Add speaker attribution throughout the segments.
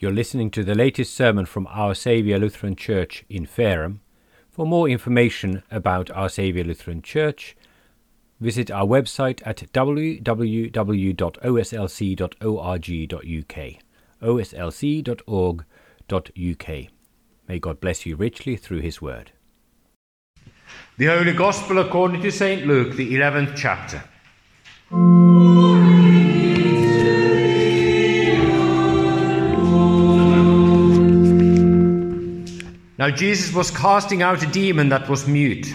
Speaker 1: You're listening to the latest sermon from Our Saviour Lutheran Church in Fareham. For more information about Our Saviour Lutheran Church, visit our website at www.oslc.org.uk. oslc.org.uk. May God bless you richly through His Word.
Speaker 2: The Holy Gospel according to St. Luke, the 11th chapter. Now Jesus was casting out a demon that was mute.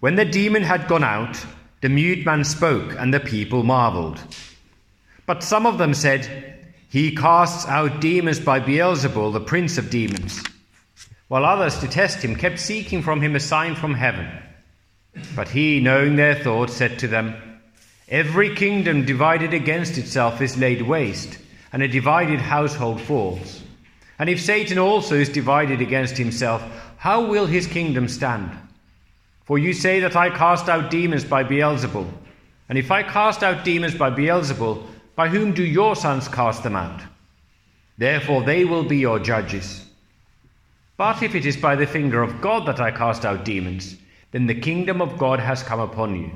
Speaker 2: When the demon had gone out, the mute man spoke, and the people marveled. But some of them said, He casts out demons by Beelzebul, the prince of demons. While others, to test him, kept seeking from him a sign from heaven. But he, knowing their thoughts, said to them, Every kingdom divided against itself is laid waste, and a divided household falls. And if Satan also is divided against himself, how will his kingdom stand? For you say that I cast out demons by Beelzebul. And if I cast out demons by Beelzebul, by whom do your sons cast them out? Therefore they will be your judges. But if it is by the finger of God that I cast out demons, then the kingdom of God has come upon you.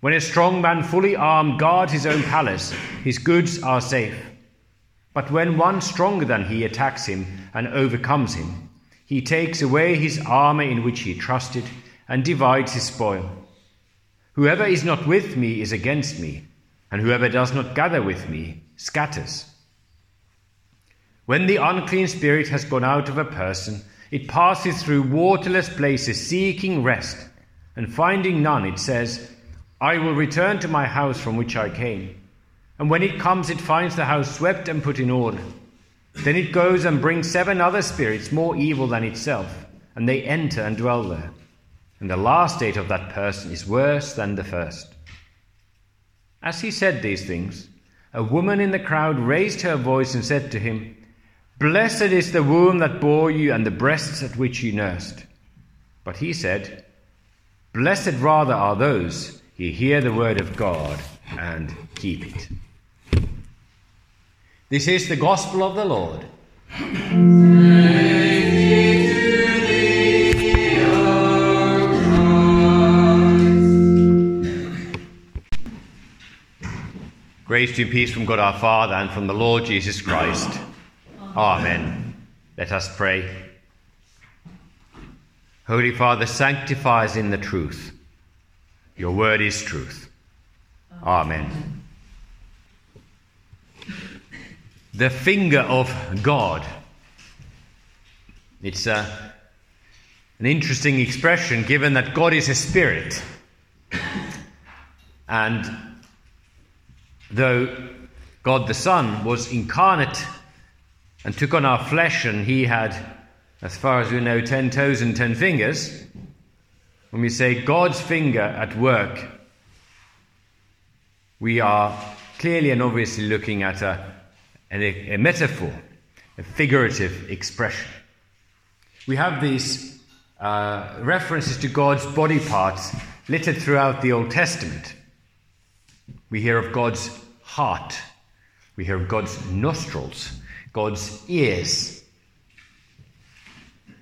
Speaker 2: When a strong man fully armed guards his own palace, his goods are safe. But when one stronger than he attacks him and overcomes him, he takes away his armor in which he trusted and divides his spoil. Whoever is not with me is against me, and whoever does not gather with me scatters. When the unclean spirit has gone out of a person, it passes through waterless places seeking rest, and finding none, it says, I will return to my house from which I came. And when it comes, it finds the house swept and put in order. Then it goes and brings seven other spirits more evil than itself, and they enter and dwell there. And the last state of that person is worse than the first. As he said these things, a woman in the crowd raised her voice and said to him, Blessed is the womb that bore you and the breasts at which you nursed. But he said, Blessed rather are those who hear the word of God and keep it. This is the gospel of the Lord. Grace to peace from God our Father and from the Lord Jesus Christ. Amen. Let us pray. Holy Father, sanctify us in the truth. Your word is truth. Amen. The finger of God. It's a, an interesting expression given that God is a spirit. And though God the Son was incarnate and took on our flesh, and he had, as far as we know, ten toes and ten fingers, when we say God's finger at work, we are clearly and obviously looking at a, a, a metaphor, a figurative expression. We have these uh, references to God's body parts littered throughout the Old Testament. We hear of God's heart, we hear of God's nostrils, God's ears.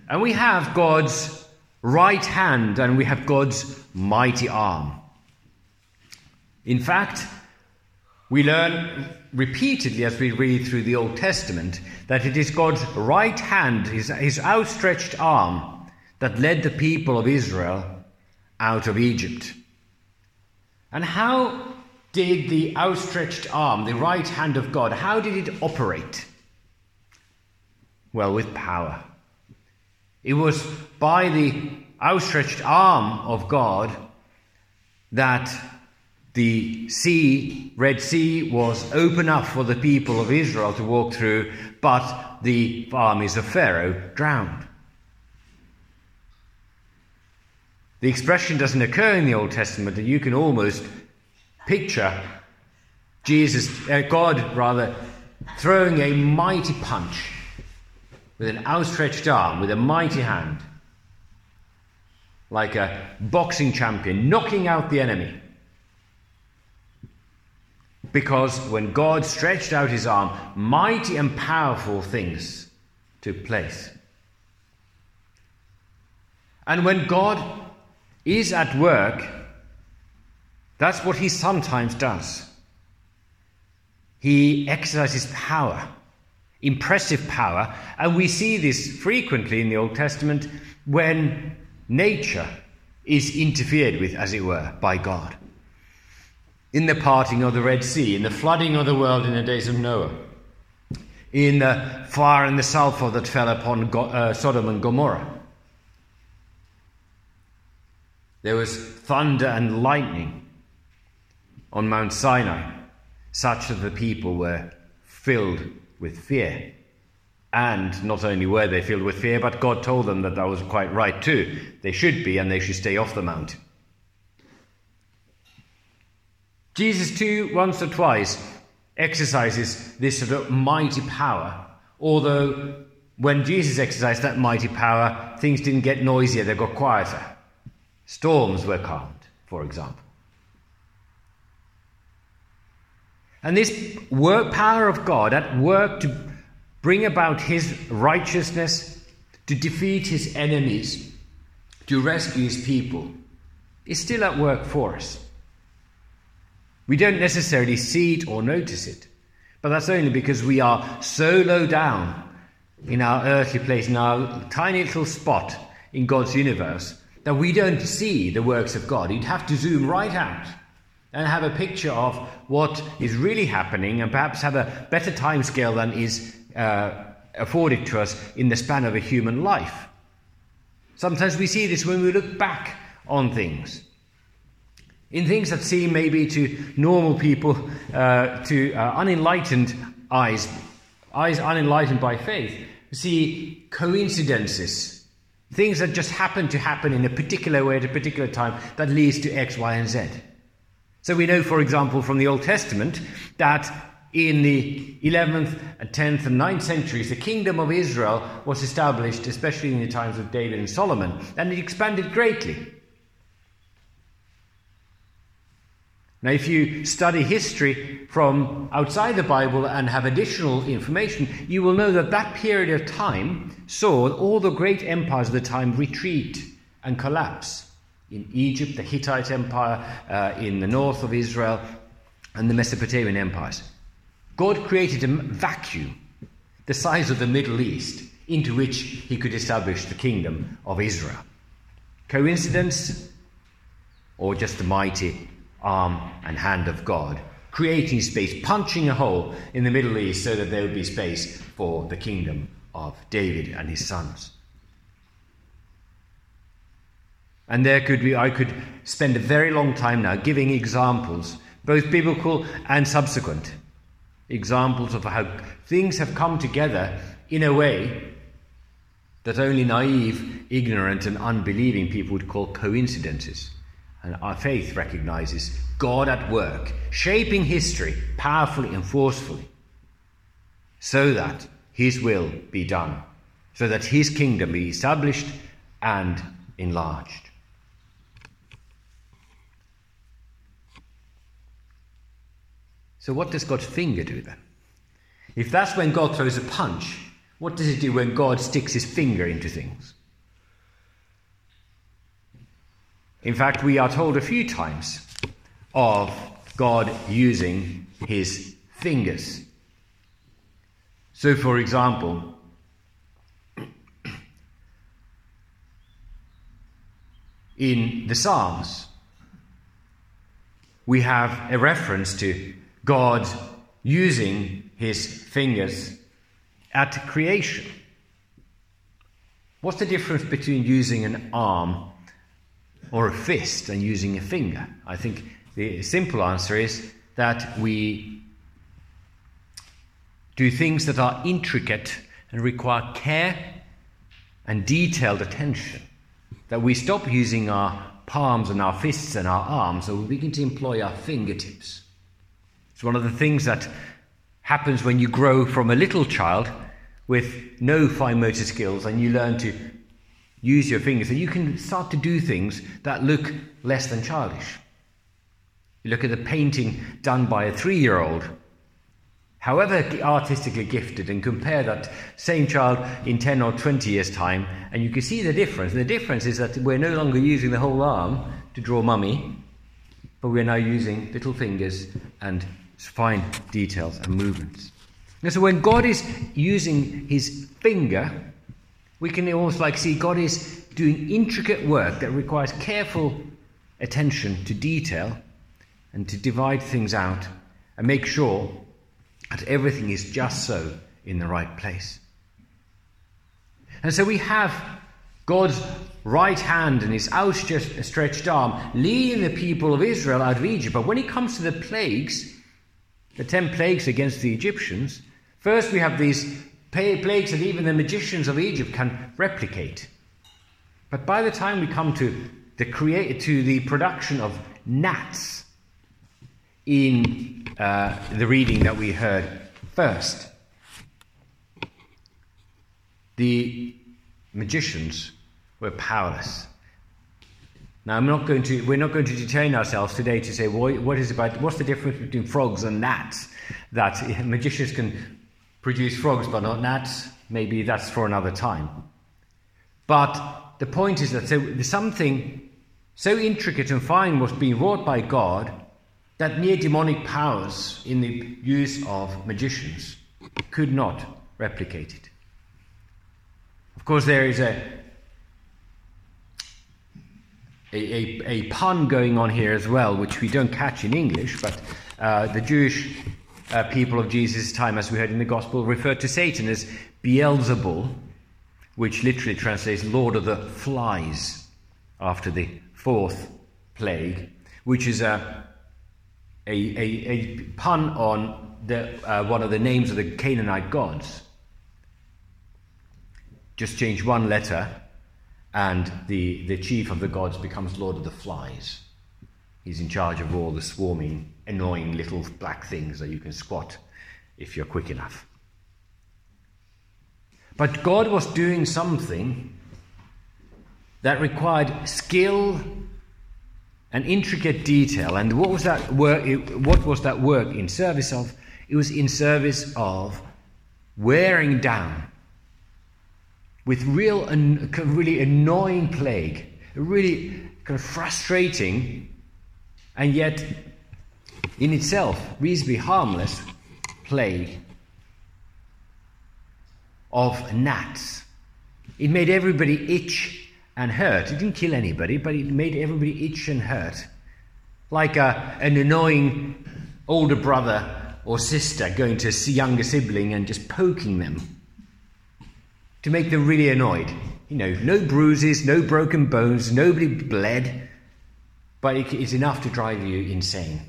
Speaker 2: And we have God's right hand and we have God's mighty arm. In fact, we learn repeatedly as we read through the Old Testament that it is God's right hand, his, his outstretched arm, that led the people of Israel out of Egypt. And how did the outstretched arm, the right hand of God, how did it operate? Well, with power. It was by the outstretched arm of God that the sea, Red Sea, was open up for the people of Israel to walk through, but the armies of Pharaoh drowned. The expression doesn't occur in the Old Testament, and you can almost picture Jesus, uh, God rather, throwing a mighty punch with an outstretched arm, with a mighty hand, like a boxing champion, knocking out the enemy. Because when God stretched out his arm, mighty and powerful things took place. And when God is at work, that's what he sometimes does. He exercises power, impressive power, and we see this frequently in the Old Testament when nature is interfered with, as it were, by God. In the parting of the Red Sea, in the flooding of the world in the days of Noah, in the fire and the sulfur that fell upon uh, Sodom and Gomorrah. There was thunder and lightning on Mount Sinai, such that the people were filled with fear. And not only were they filled with fear, but God told them that that was quite right too. They should be, and they should stay off the mountain. Jesus, too, once or twice exercises this sort of mighty power, although when Jesus exercised that mighty power, things didn't get noisier, they got quieter. Storms were calmed, for example. And this work power of God at work to bring about his righteousness, to defeat his enemies, to rescue his people, is still at work for us. We don't necessarily see it or notice it, but that's only because we are so low down in our earthly place, in our tiny little spot in God's universe, that we don't see the works of God. You'd have to zoom right out and have a picture of what is really happening and perhaps have a better time scale than is uh, afforded to us in the span of a human life. Sometimes we see this when we look back on things. In things that seem maybe to normal people, uh, to uh, unenlightened eyes, eyes unenlightened by faith, see coincidences, things that just happen to happen in a particular way at a particular time that leads to X, Y, and Z. So we know, for example, from the Old Testament that in the 11th, 10th, and 9th centuries, the kingdom of Israel was established, especially in the times of David and Solomon, and it expanded greatly. Now, if you study history from outside the Bible and have additional information, you will know that that period of time saw all the great empires of the time retreat and collapse. In Egypt, the Hittite Empire, uh, in the north of Israel, and the Mesopotamian empires. God created a vacuum the size of the Middle East into which he could establish the kingdom of Israel. Coincidence or just the mighty arm and hand of God, creating space, punching a hole in the Middle East so that there would be space for the kingdom of David and his sons. And there could be, I could spend a very long time now giving examples, both biblical and subsequent, examples of how things have come together in a way that only naive, ignorant, and unbelieving people would call coincidences. And our faith recognizes God at work, shaping history powerfully and forcefully, so that His will be done, so that His kingdom be established and enlarged. So, what does God's finger do then? If that's when God throws a punch, what does it do when God sticks his finger into things? In fact, we are told a few times of God using his fingers. So, for example, in the Psalms, we have a reference to God using his fingers at creation. What's the difference between using an arm or a fist and using a finger? I think the simple answer is that we do things that are intricate and require care and detailed attention. That we stop using our palms and our fists and our arms and we begin to employ our fingertips. It's one of the things that happens when you grow from a little child with no fine motor skills and you learn to use your fingers. And you can start to do things that look less than childish. You look at the painting done by a three year old, however artistically gifted, and compare that same child in 10 or 20 years' time, and you can see the difference. And the difference is that we're no longer using the whole arm to draw mummy, but we're now using little fingers and fine details and movements. And so when God is using his finger, we can almost like see God is doing intricate work that requires careful attention to detail and to divide things out and make sure that everything is just so in the right place. And so we have God's right hand and his outstretched arm leading the people of Israel out of Egypt. But when it comes to the plagues, the ten plagues against the Egyptians, first we have these plagues that even the magicians of Egypt can replicate. But by the time we come to the create to the production of gnats, in uh, the reading that we heard first. The magicians were powerless. Now, I'm not going to, we're not going to detain ourselves today to say well, what is about, what's the difference between frogs and gnats? That magicians can produce frogs but not gnats. Maybe that's for another time. But the point is that so, something so intricate and fine was being wrought by God that near demonic powers in the use of magicians could not replicate it. Of course, there is a, a, a, a pun going on here as well, which we don't catch in English, but uh, the Jewish uh, people of Jesus' time, as we heard in the Gospel, referred to Satan as Beelzebul, which literally translates Lord of the Flies, after the fourth plague, which is a a, a, a pun on the, uh, one of the names of the Canaanite gods. Just change one letter, and the, the chief of the gods becomes Lord of the Flies. He's in charge of all the swarming, annoying little black things that you can squat if you're quick enough. But God was doing something that required skill and intricate detail. And what was that work? What was that work in service of? It was in service of wearing down with real really annoying plague, really kind of frustrating, and yet in itself reasonably harmless plague of gnats. It made everybody itch and hurt. It didn't kill anybody, but it made everybody itch and hurt. Like a, an annoying older brother or sister going to a younger sibling and just poking them to make them really annoyed. You know, no bruises, no broken bones, nobody bled, but it is enough to drive you insane.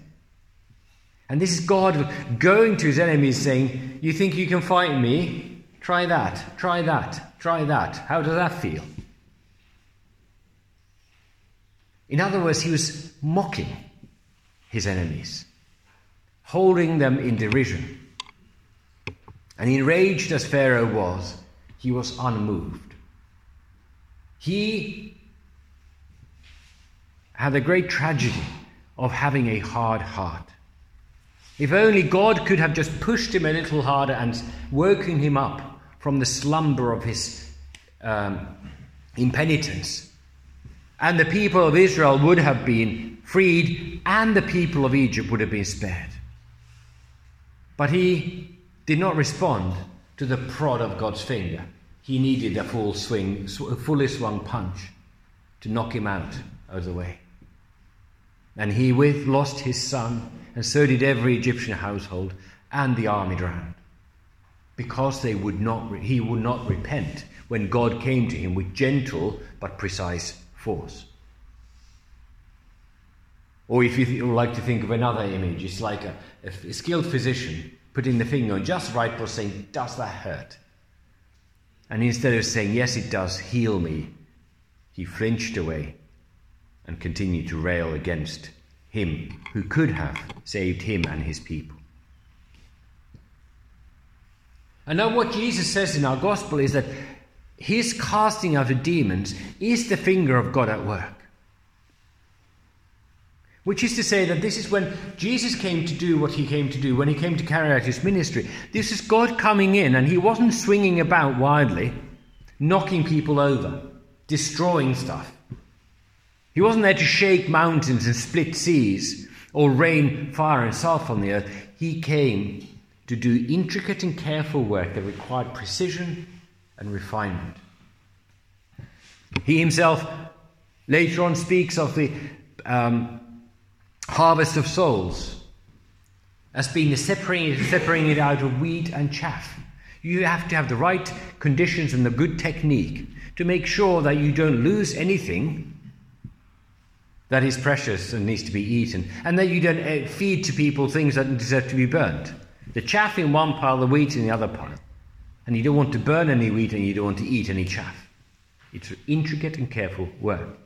Speaker 2: And this is God going to his enemies saying, You think you can fight me? Try that, try that, try that. How does that feel? In other words, he was mocking his enemies, holding them in derision. And enraged as Pharaoh was, he was unmoved. He had the great tragedy of having a hard heart. If only God could have just pushed him a little harder and woken him up from the slumber of his um, impenitence and the people of Israel would have been freed, and the people of Egypt would have been spared. But he did not respond to the prod of God's finger. He needed a full swing, a fully swung punch to knock him out of the way. And he with lost his son, and so did every Egyptian household, and the army drowned. Because they would not, he would not repent when God came to him with gentle but precise force. Or if you like to think of another image, it's like a, skilled physician putting the finger on just right but saying, Does that hurt? And instead of saying, Yes, it does, heal me, he flinched away and continued to rail against him who could have saved him and his people. And now, what Jesus says in our gospel is that his casting out of demons is the finger of God at work. Which is to say that this is when Jesus came to do what he came to do, when he came to carry out his ministry. This is God coming in, and he wasn't swinging about wildly, knocking people over, destroying stuff. He wasn't there to shake mountains and split seas or rain fire and sulfur on the earth. He came to do intricate and careful work that required precision and refinement. He himself later on speaks of the um, harvest of souls as being the separating, separating it out of wheat and chaff. You have to have the right conditions and the good technique to make sure that you don't lose anything that is precious and needs to be eaten, and that you don't eh, feed to people things that deserve to be burnt. The chaff in one pile, the wheat in the other pile. And you don't want to burn any wheat and you don't want to eat any chaff. It's intricate and careful work.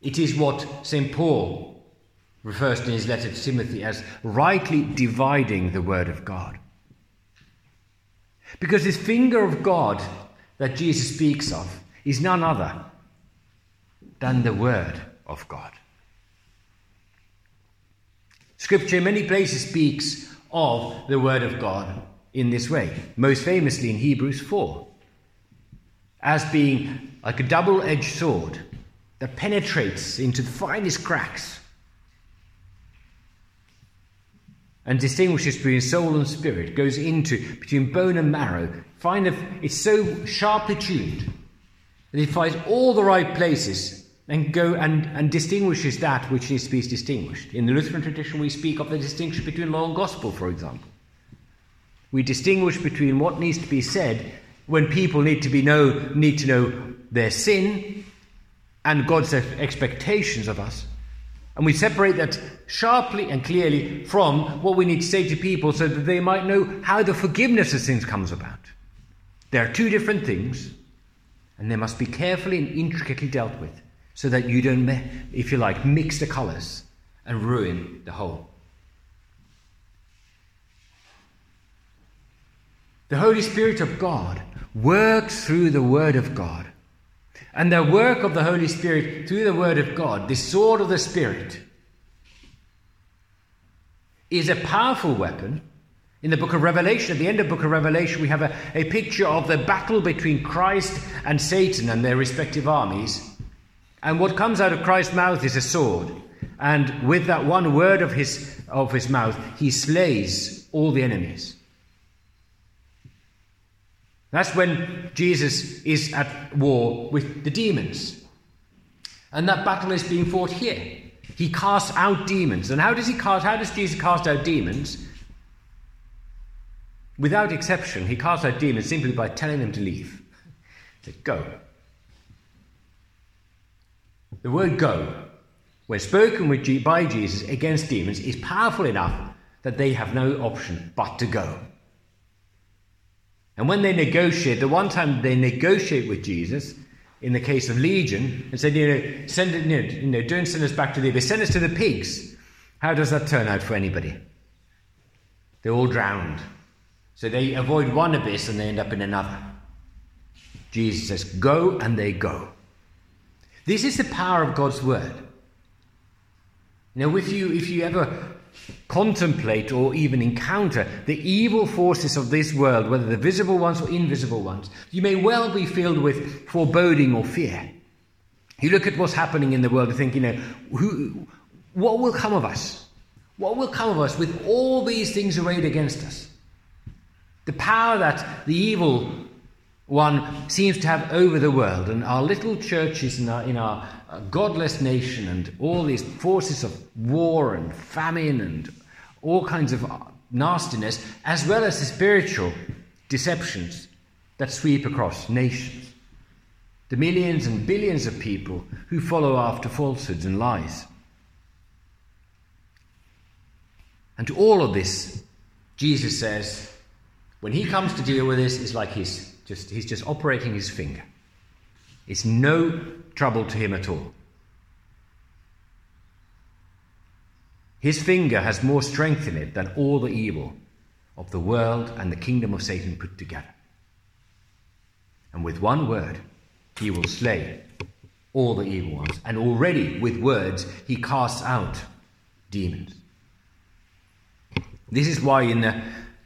Speaker 2: It is what St. Paul refers to in his letter to Timothy as rightly dividing the word of God. Because this finger of God that Jesus speaks of is none other than the word of God. Scripture in many places speaks of the word of God in this way, most famously in Hebrews 4, as being like a double edged sword that penetrates into the finest cracks and distinguishes between soul and spirit, goes into between bone and marrow. Find a, it's so sharply tuned that it finds all the right places and go and, and distinguishes that which needs to be distinguished. In the Lutheran tradition, we speak of the distinction between law and gospel, for example. We distinguish between what needs to be said when people need to be know need to know their sin and God's expectations of us. And we separate that sharply and clearly from what we need to say to people so that they might know how the forgiveness of sins comes about. There are two different things, and they must be carefully and intricately dealt with so that you don't, if you like, mix the colours and ruin the whole. The Holy Spirit of God works through the Word of God and the work of the Holy Spirit through the Word of God, the sword of the Spirit, is a powerful weapon. In the book of Revelation, at the end of the book of Revelation, we have a, a picture of the battle between Christ and Satan and their respective armies. And what comes out of Christ's mouth is a sword. And with that one word of his, of his mouth, he slays all the enemies. That's when Jesus is at war with the demons. And that battle is being fought here. He casts out demons. And how does he cast how does Jesus cast out demons? Without exception, he casts out demons simply by telling them to leave. Say, go. The word go, when spoken by Jesus against demons, is powerful enough that they have no option but to go. And when they negotiate, the one time they negotiate with Jesus, in the case of Legion, and said, you know, send it, you know, don't send us back to the abyss, send us to the pigs. How does that turn out for anybody? They're all drowned. So they avoid one abyss and they end up in another. Jesus says, Go, and they go. This is the power of God's word. Know, if you, if you ever contemplate or even encounter the evil forces of this world, whether the visible ones or invisible ones, you may well be filled with foreboding or fear. You look at what's happening in the world and think, you know, who, what will come of us? What will come of us with all these things arrayed against us? The power that the evil one seems to have over the world, and our little churches in our, in our uh, godless nation, and all these forces of war and famine and all kinds of uh, nastiness, as well as the spiritual deceptions that sweep across nations. The millions and billions of people who follow after falsehoods and lies. And to all of this, Jesus says, when he comes to deal with this, it's like he's just, he's just operating his finger. It's no trouble to him at all. His finger has more strength in it than all the evil of the world and the kingdom of Satan put together. And with one word, he will slay all the evil ones. And already with words, he casts out demons. This is why in the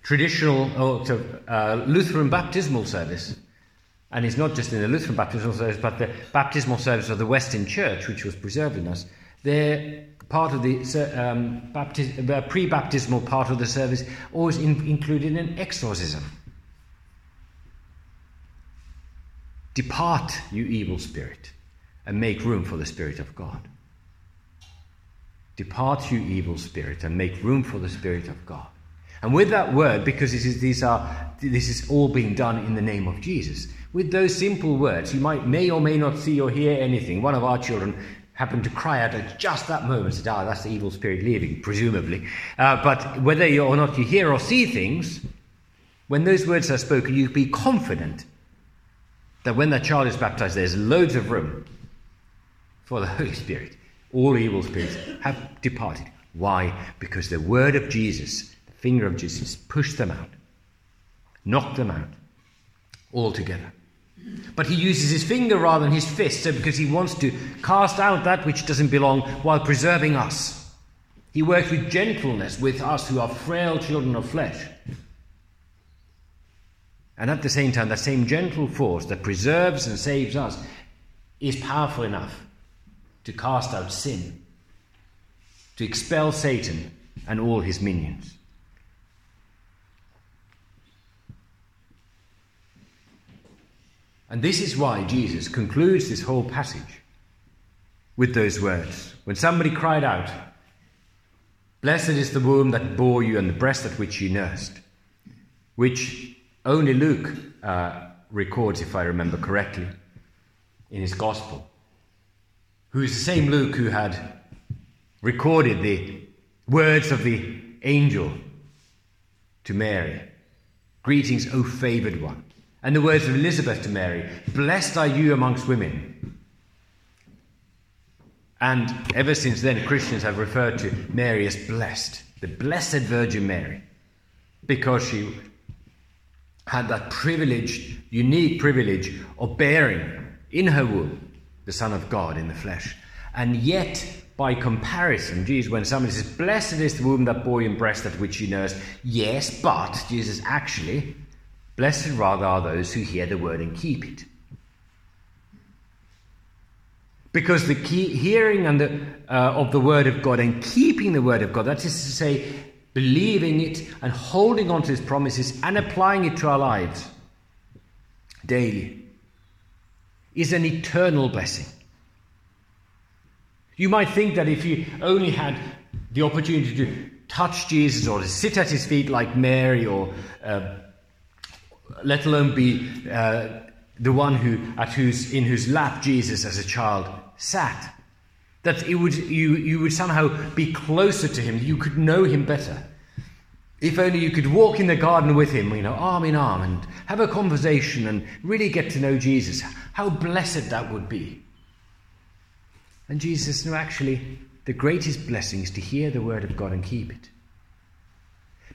Speaker 2: traditional uh, Lutheran baptismal service, and it's not just in the Lutheran baptismal service, but the baptismal service of the Western Church, which was preserved in us, they're part of the um, baptis- uh, pre-baptismal part of the service always in- included an exorcism. Depart, you evil spirit, and make room for the Spirit of God. Depart, you evil spirit, and make room for the Spirit of God. And with that word, because this is, these are, this is all being done in the name of Jesus, with those simple words, you might may or may not see or hear anything. One of our children happened to cry out at just that moment, said, "Ah, that's the evil spirit leaving," presumably. Uh, but whether you, or not you hear or see things, when those words are spoken, you be confident that when that child is baptized, there's loads of room for the Holy Spirit. All evil spirits have departed. Why? Because the word of Jesus, finger of Jesus, pushed them out, knocked them out altogether. But he uses his finger rather than his fist so because he wants to cast out that which doesn't belong while preserving us. He works with gentleness with us who are frail children of flesh. And at the same time, that same gentle force that preserves and saves us is powerful enough to cast out sin, to expel Satan and all his minions. And this is why Jesus concludes this whole passage with those words. When somebody cried out, Blessed is the womb that bore you and the breast at which you nursed, which only Luke uh, records, if I remember correctly, in his Gospel, who is the same Luke who had recorded the words of the angel to Mary Greetings, O favored one. And the words of Elizabeth to Mary Blessed are you amongst women. And ever since then, Christians have referred to Mary as blessed, the Blessed Virgin Mary, because she had that privileged, unique privilege of bearing in her womb the Son of God in the flesh. And yet, by comparison, Jesus, when somebody says, Blessed is the womb that bore you and breast at which you nursed, yes, but Jesus actually Blessed rather are those who hear the word and keep it. Because the hearing and the, uh, of the word of God and keeping the word of God, that is to say, believing it and holding on to his promises and applying it to our lives daily, is an eternal blessing. You might think that if you only had the opportunity to touch Jesus or to sit at his feet like Mary or uh, let alone be uh, the one who, at whose, in whose lap Jesus as a child sat. That it would, you, you would somehow be closer to him, you could know him better. If only you could walk in the garden with him, you know, arm in arm, and have a conversation and really get to know Jesus. How blessed that would be. And Jesus, no, actually, the greatest blessing is to hear the word of God and keep it.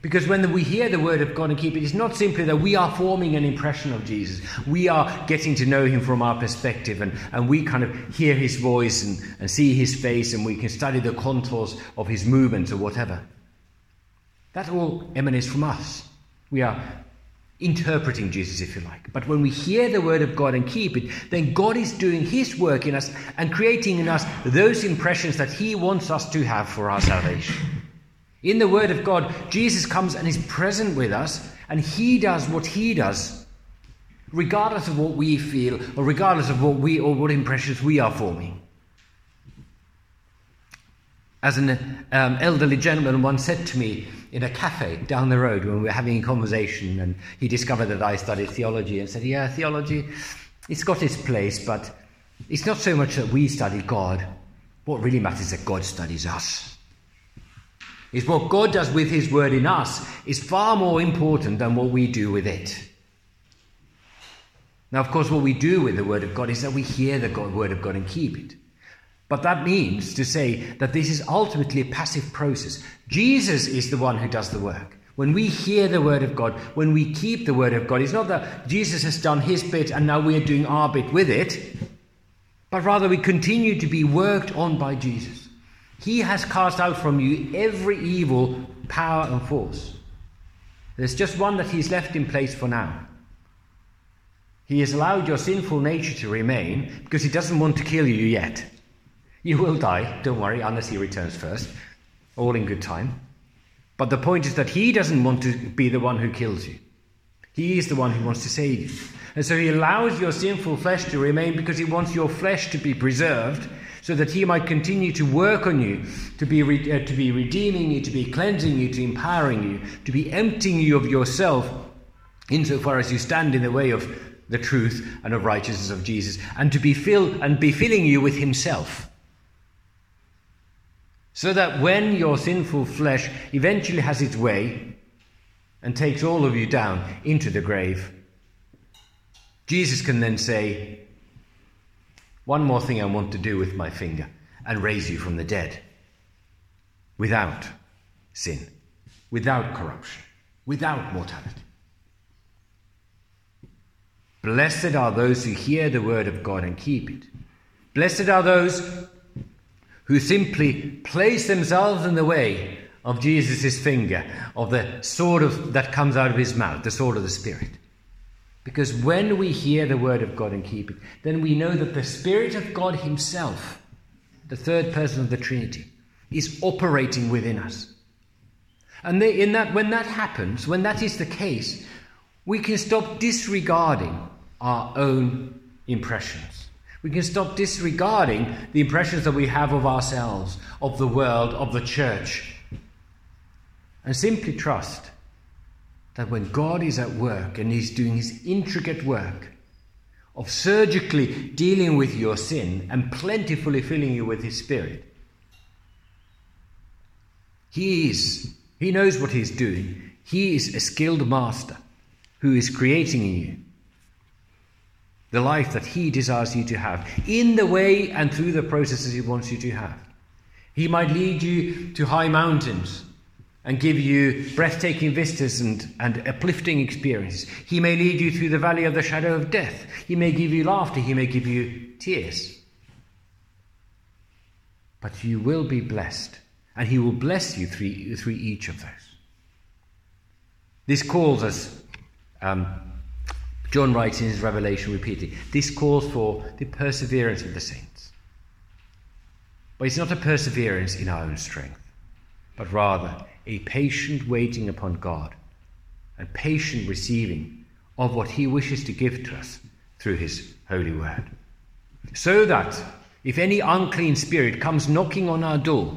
Speaker 2: Because when we hear the word of God and keep it, it's not simply that we are forming an impression of Jesus. We are getting to know him from our perspective, and, and we kind of hear his voice and, and see his face, and we can study the contours of his movements or whatever. That all emanates from us. We are interpreting Jesus, if you like. But when we hear the word of God and keep it, then God is doing his work in us and creating in us those impressions that he wants us to have for our salvation. In the Word of God, Jesus comes and is present with us, and He does what He does, regardless of what we feel or regardless of what we or what impressions we are forming. As an um, elderly gentleman once said to me in a cafe down the road when we were having a conversation, and he discovered that I studied theology and said, Yeah, theology, it's got its place, but it's not so much that we study God. What really matters is that God studies us is what God does with His Word in us is far more important than what we do with it. Now, of course, what we do with the Word of God is that we hear the God, Word of God and keep it. But that means to say that this is ultimately a passive process. Jesus is the one who does the work. When we hear the Word of God, when we keep the Word of God, it's not that Jesus has done his bit and now we are doing our bit with it. but rather we continue to be worked on by Jesus. He has cast out from you every evil power and force. There's just one that He's left in place for now. He has allowed your sinful nature to remain because He doesn't want to kill you yet. You will die, don't worry, unless He returns first. All in good time. But the point is that He doesn't want to be the one who kills you. He is the one who wants to save you. And so He allows your sinful flesh to remain because He wants your flesh to be preserved so that He might continue to work on you, to be, re- uh, to be redeeming you, to be cleansing you, to empowering you, to be emptying you of yourself insofar as you stand in the way of the truth and of righteousness of Jesus, and to be filled and be filling you with Himself. So that when your sinful flesh eventually has its way and takes all of you down into the grave, Jesus can then say, One more thing I want to do with my finger and raise you from the dead without sin, without corruption, without mortality. Blessed are those who hear the word of God and keep it. Blessed are those who simply place themselves in the way of Jesus' finger, of the sword of, that comes out of his mouth, the sword of the Spirit. Because when we hear the word of God and keep it, then we know that the Spirit of God Himself, the third person of the Trinity, is operating within us. And in that, when that happens, when that is the case, we can stop disregarding our own impressions. We can stop disregarding the impressions that we have of ourselves, of the world, of the church, and simply trust that when God is at work and He's doing His intricate work of surgically dealing with your sin and plentifully filling you with His Spirit, He is, He knows what He's doing. He is a skilled master who is creating in you the life that He desires you to have in the way and through the processes He wants you to have. He might lead you to high mountains and give you breathtaking vistas and, and uplifting experiences. He may lead you through the valley of the shadow of death. He may give you laughter. He may give you tears. But you will be blessed, and He will bless you through, through each of those. This calls us, um, John writes in his Revelation repeatedly, this calls for the perseverance of the saints. But it's not a perseverance in our own strength, but rather a patient waiting upon God and patient receiving of what He wishes to give to us through His holy word. So that if any unclean spirit comes knocking on our door,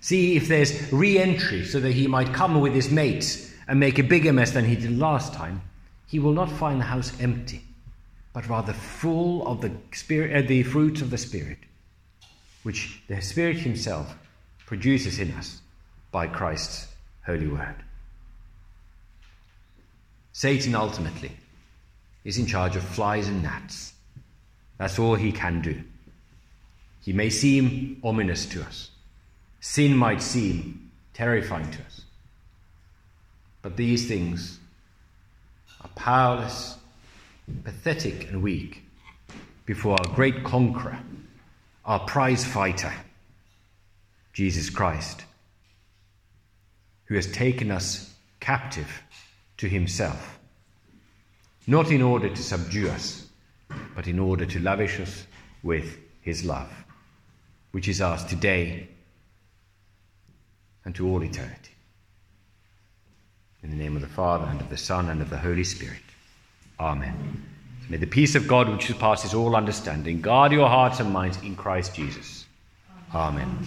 Speaker 2: see if there's re entry so that he might come with his mates and make a bigger mess than he did last time, he will not find the house empty, but rather full of the, spirit, uh, the fruits of the Spirit, which the Spirit Himself produces in us by Christ's holy word. Satan ultimately is in charge of flies and gnats. That's all he can do. He may seem ominous to us, sin might seem terrifying to us. But these things are powerless, pathetic, and weak before our great conqueror, our prize fighter, Jesus Christ who has taken us captive to himself, not in order to subdue us, but in order to lavish us with his love, which is ours today and to all eternity. In the name of the Father, and of the Son, and of the Holy Spirit. Amen. May the peace of God, which surpasses all understanding, guard your hearts and minds in Christ Jesus. Amen.